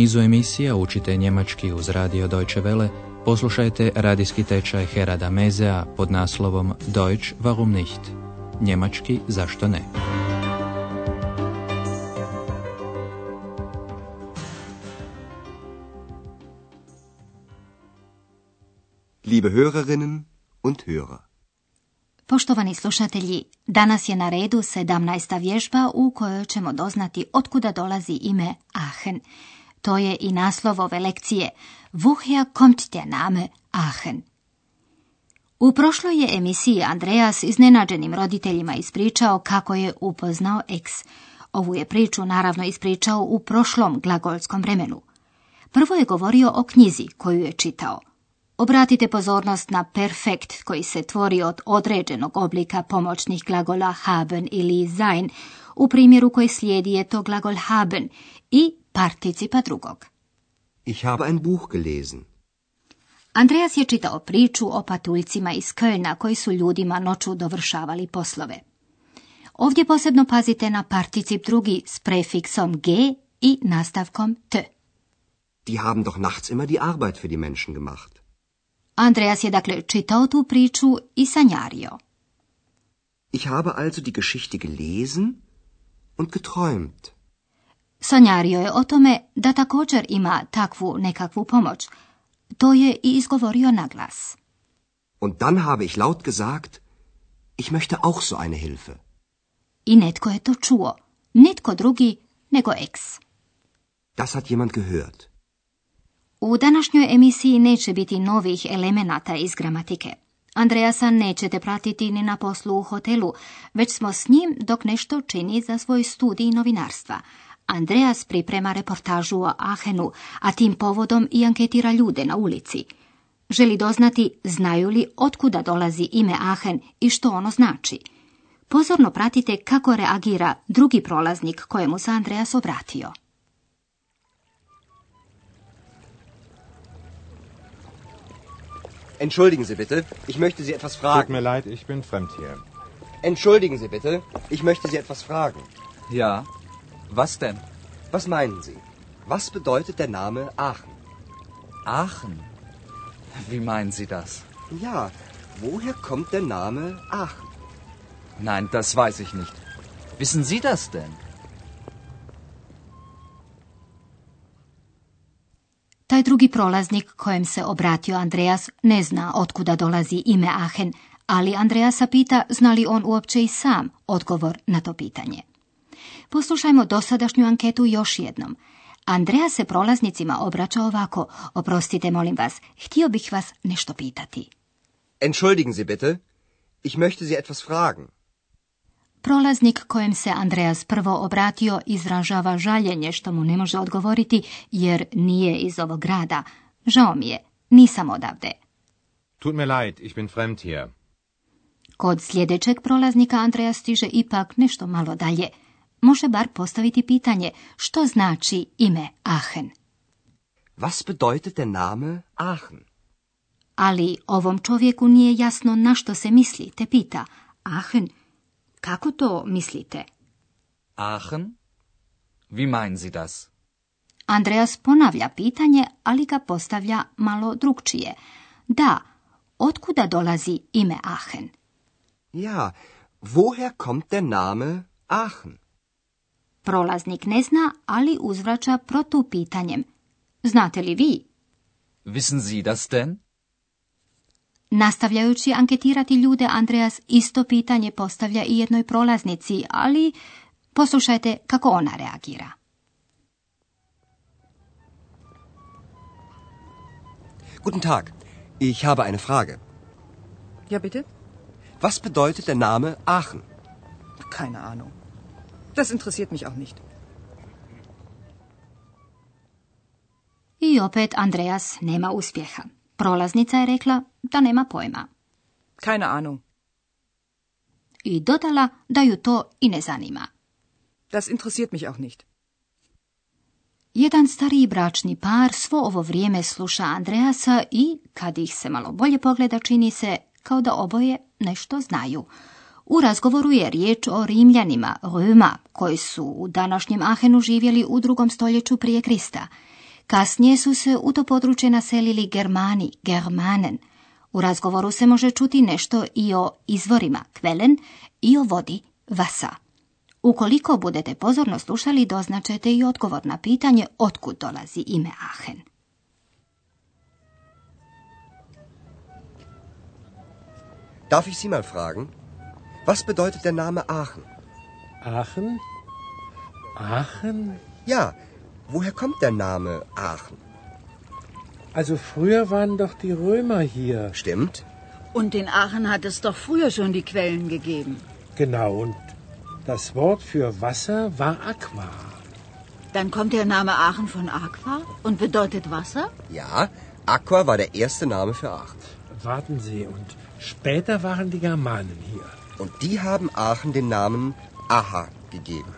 nizu emisija učite njemački uz radio Deutsche Welle, poslušajte radijski tečaj Herada Mezea pod naslovom Deutsch warum nicht? Njemački zašto ne? Liebe Hörerinnen und Hörer. Poštovani slušatelji, danas je na redu 17. vježba u kojoj ćemo doznati otkuda dolazi ime Aachen. To je i naslov ove lekcije Woher kommt der Name Aachen? U prošloj je emisiji Andreas iznenađenim roditeljima ispričao kako je upoznao ex. Ovu je priču naravno ispričao u prošlom glagolskom vremenu. Prvo je govorio o knjizi koju je čitao. Obratite pozornost na perfekt koji se tvori od određenog oblika pomoćnih glagola haben ili sein. U primjeru koji slijedi je to glagol haben i participa drugog. Ich habe ein Buch gelesen. Andreas je čitao priču o patuljcima iz Kölna koji su ljudima noću dovršavali poslove. Ovdje posebno pazite na particip drugi s prefiksom g i nastavkom t. Die haben doch nachts immer die Arbeit für die Menschen gemacht. Andreas je dakle čitao tu priču i sanjario. Ich habe also die Geschichte gelesen und geträumt. Sanjario je o tome da također ima takvu nekakvu pomoć. To je i izgovorio na glas. Und dann habe ich laut gesagt, ich möchte auch so eine Hilfe. I netko je to čuo. Nitko drugi nego ex. Das hat jemand gehört. U današnjoj emisiji neće biti novih elemenata iz gramatike. Andreasa nećete pratiti ni na poslu u hotelu, već smo s njim dok nešto čini za svoj studij novinarstva. Andreas priprema reportažu o Ahenu, a tim povodom i anketira ljude na ulici. Želi doznati znaju li otkuda dolazi ime Ahen i što ono znači. Pozorno pratite kako reagira drugi prolaznik kojemu se Andreas obratio. Entschuldigen Sie bitte, ich möchte Sie etwas Tut fragen. mir leid, ich bin fremd hier. Entschuldigen Sie bitte, ich möchte Sie etwas fragen. Ja. Was denn? Was meinen Sie? Was bedeutet der Name Aachen? Aachen. Wie meinen Sie das? Ja, woher kommt der Name Aachen? Nein, das weiß ich nicht. Wissen Sie das denn? Taj drugi prolaznik kojem se obratio Andreas ne zna otkuda dolazi ime Ahen, ali Andreasa pita zna li on uopće i sam odgovor na to pitanje. Poslušajmo dosadašnju anketu još jednom. Andreja se prolaznicima obraća ovako, oprostite molim vas, htio bih vas nešto pitati. Entschuldigen Sie bitte, ich möchte Sie etwas fragen. Prolaznik kojem se Andreas prvo obratio izražava žaljenje što mu ne može odgovoriti jer nije iz ovog grada. Žao mi je, nisam odavde. Tut mir leid, ich bin fremd hier. Kod sljedećeg prolaznika Andreas stiže ipak nešto malo dalje. Može bar postaviti pitanje što znači ime Aachen. Was bedeutet der Name Aachen? Ali ovom čovjeku nije jasno na što se misli, te pita Aachen, kako to mislite? Aachen? Wie meinen Sie das? Andreas ponavlja pitanje, ali ga postavlja malo drugčije. Da, otkuda dolazi ime Aachen? Ja, woher kommt der Name Aachen? Prolaznik ne zna, ali uzvraća protu pitanjem. Znate li vi? Wissen Sie das denn? Nastavljajući anketirati ljude, Andreas isto pitanje postavlja i jednoj prolaznici, ali poslušajte kako ona reagira. Guten Tag, ich habe eine Frage. Ja, bitte? Was bedeutet der Name Aachen? Keine Ahnung. Das interessiert mich auch nicht. I opet Andreas nema uspjeha. Prolaznica je rekla da nema pojma. Keine Ahnung. I dodala da ju to i ne zanima. Das interessiert mich auch nicht. Jedan stariji bračni par svo ovo vrijeme sluša Andreasa i, kad ih se malo bolje pogleda, čini se kao da oboje nešto znaju. U razgovoru je riječ o Rimljanima, Roma, koji su u današnjem Ahenu živjeli u drugom stoljeću prije Krista. Kasnije su se u to područje naselili Germani, Germanen. U razgovoru se može čuti nešto i o izvorima Kvelen i o vodi Vasa. Ukoliko budete pozorno slušali, doznačete i odgovor na pitanje otkud dolazi ime Aachen. Darf ich Sie mal fragen, was bedeutet der Name Aachen? Aachen? Aachen? Ja, woher kommt der Name Aachen? Also früher waren doch die Römer hier. Stimmt? Und in Aachen hat es doch früher schon die Quellen gegeben. Genau, und das Wort für Wasser war Aqua. Dann kommt der Name Aachen von Aqua und bedeutet Wasser? Ja, Aqua war der erste Name für Aachen. Warten Sie, und später waren die Germanen hier. Und die haben Aachen den Namen Aha gegeben.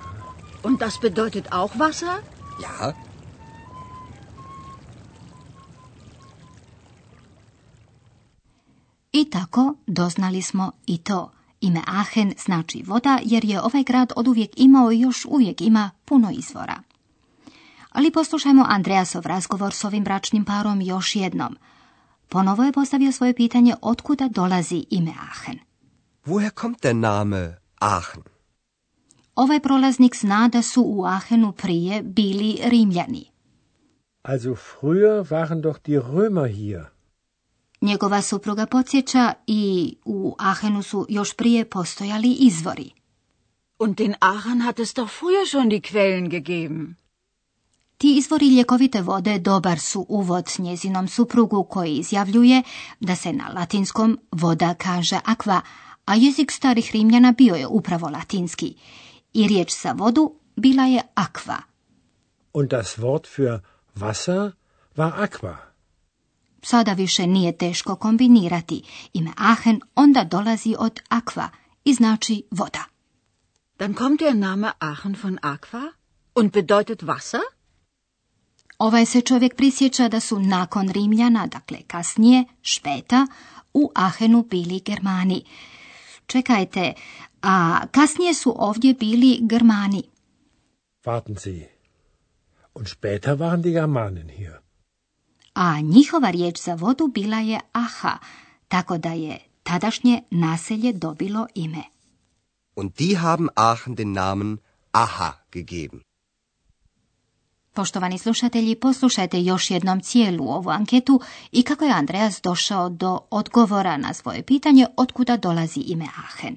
Und das bedeutet auch Wasser? Ja, I tako doznali smo i to. Ime Aachen znači voda jer je ovaj grad oduvijek imao i još uvijek ima puno izvora. Ali poslušajmo Andreasov razgovor s ovim bračnim parom još jednom. Ponovo je postavio svoje pitanje otkuda dolazi ime Aachen. Woher kommt der Name Aachen? Ovaj prolaznik zna da su u Aachenu prije bili Rimljani. Also früher waren doch die Römer hier. Njegova supruga podsjeća i u Aachenu su još prije postojali izvori. Und in Aachen hat es doch früher schon die Quellen gegeben. Ti izvori ljekovite vode dobar su uvod njezinom suprugu koji izjavljuje da se na latinskom voda kaže aqua, a jezik starih Rimljana bio je upravo latinski. I riječ za vodu bila je aqua. Und das Wort für Wasser war Aqua. Sada više nije teško kombinirati. Ime Aachen onda dolazi od aqua i znači voda. Dann kommt der Name Aachen von Aqua und bedeutet Wasser? Ovaj se čovjek prisjeća da su nakon Rimljana, dakle kasnije, špeta, u Aachenu bili Germani. Čekajte, a kasnije su ovdje bili Germani. Warten Sie. Und später waren die Germanen hier. A njihova riječ za vodu bila je aha, tako da je tadašnje naselje dobilo ime. Und die haben Aachen den Namen Aha gegeben. Poštovani slušatelji, poslušajte još jednom cijelu ovu anketu i kako je Andreas došao do odgovora na svoje pitanje otkuda dolazi ime Aachen.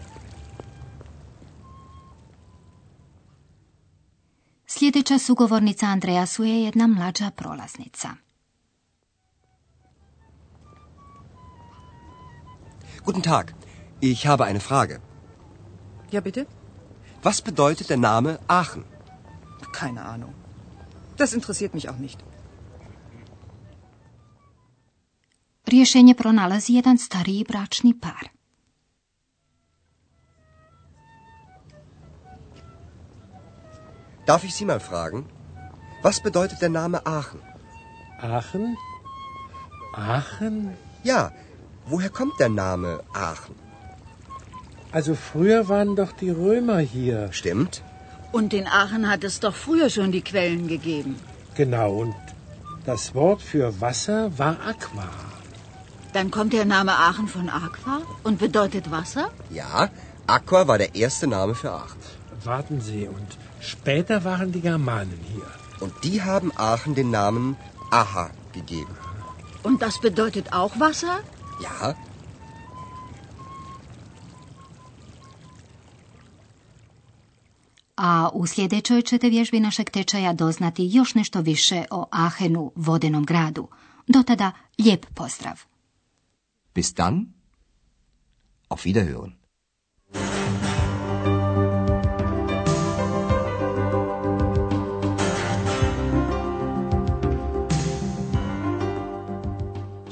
Sljedeća sugovornica Andreasu je jedna mlađa prolaznica. Guten Tag, ich habe eine Frage. Ja, bitte? Was bedeutet der Name Aachen? Keine Ahnung. Das interessiert mich auch nicht. Rješenje pronalazi jedan stariji bračni par. Darf ich Sie mal fragen? Was bedeutet der Name Aachen? Aachen? Aachen? Ja, woher kommt der Name Aachen? Also früher waren doch die Römer hier. Stimmt? Und in Aachen hat es doch früher schon die Quellen gegeben. Genau, und das Wort für Wasser war Aqua. Dann kommt der Name Aachen von Aqua und bedeutet Wasser? Ja, Aqua war der erste Name für Aachen. Warten Sie, und später waren die Germanen hier. Und die haben Aachen den Namen Aha gegeben. Und das bedeutet auch Wasser? Ja, A u sljedećoj ćete vježbi našeg tečaja doznati još nešto više o Ahenu, vodenom gradu. Do tada lijep pozdrav. bis dann. Auf Wiederhören.